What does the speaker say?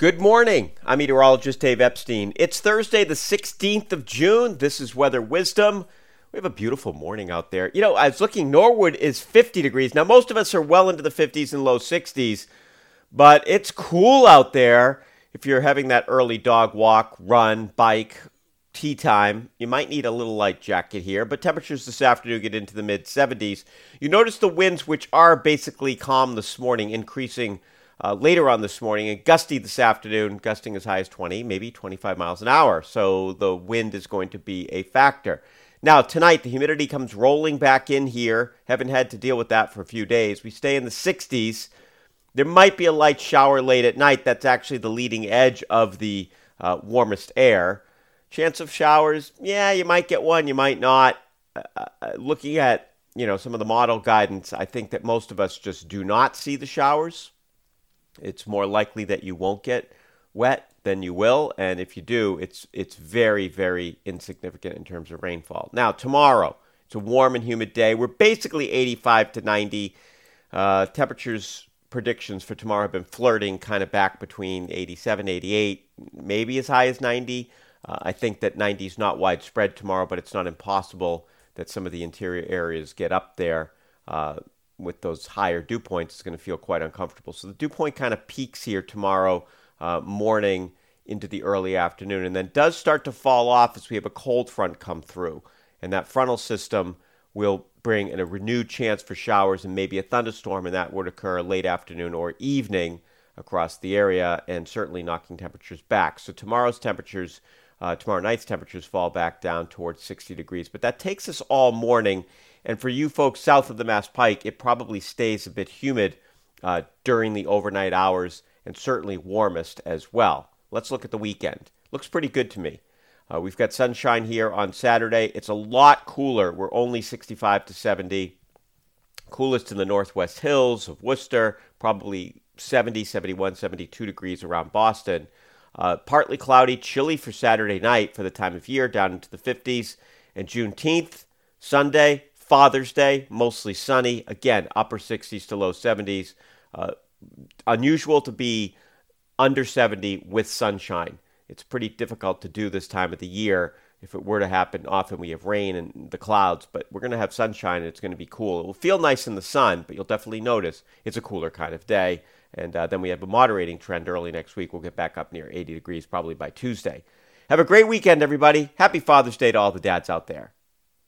Good morning. I'm meteorologist Dave Epstein. It's Thursday, the 16th of June. This is Weather Wisdom. We have a beautiful morning out there. You know, I was looking, Norwood is 50 degrees. Now, most of us are well into the 50s and low 60s, but it's cool out there. If you're having that early dog walk, run, bike, tea time, you might need a little light jacket here, but temperatures this afternoon get into the mid 70s. You notice the winds, which are basically calm this morning, increasing uh, later on this morning and gusty this afternoon, gusting as high as 20, maybe 25 miles an hour. So the wind is going to be a factor. Now, tonight, the humidity comes rolling back in here. Haven't had to deal with that for a few days. We stay in the 60s. There might be a light shower late at night. That's actually the leading edge of the uh, warmest air. Chance of showers, yeah, you might get one, you might not. Uh, uh, looking at you know some of the model guidance, I think that most of us just do not see the showers. It's more likely that you won't get wet than you will, and if you do, it's it's very very insignificant in terms of rainfall. Now tomorrow, it's a warm and humid day. We're basically 85 to 90. Uh, temperatures predictions for tomorrow have been flirting kind of back between 87, 88, maybe as high as 90. Uh, I think that 90 is not widespread tomorrow, but it's not impossible that some of the interior areas get up there. Uh, with those higher dew points, it's going to feel quite uncomfortable. So the dew point kind of peaks here tomorrow uh, morning into the early afternoon and then does start to fall off as we have a cold front come through. And that frontal system will bring in a renewed chance for showers and maybe a thunderstorm, and that would occur late afternoon or evening across the area and certainly knocking temperatures back. So tomorrow's temperatures, uh, tomorrow night's temperatures fall back down towards 60 degrees. But that takes us all morning and for you folks south of the Mass Pike, it probably stays a bit humid uh, during the overnight hours and certainly warmest as well. Let's look at the weekend. Looks pretty good to me. Uh, we've got sunshine here on Saturday. It's a lot cooler. We're only 65 to 70. Coolest in the northwest hills of Worcester, probably 70, 71, 72 degrees around Boston. Uh, partly cloudy, chilly for Saturday night for the time of year, down into the 50s. And Juneteenth, Sunday, Father's Day, mostly sunny. Again, upper 60s to low 70s. Uh, unusual to be under 70 with sunshine. It's pretty difficult to do this time of the year. If it were to happen, often we have rain and the clouds, but we're going to have sunshine and it's going to be cool. It will feel nice in the sun, but you'll definitely notice it's a cooler kind of day. And uh, then we have a moderating trend early next week. We'll get back up near 80 degrees probably by Tuesday. Have a great weekend, everybody. Happy Father's Day to all the dads out there.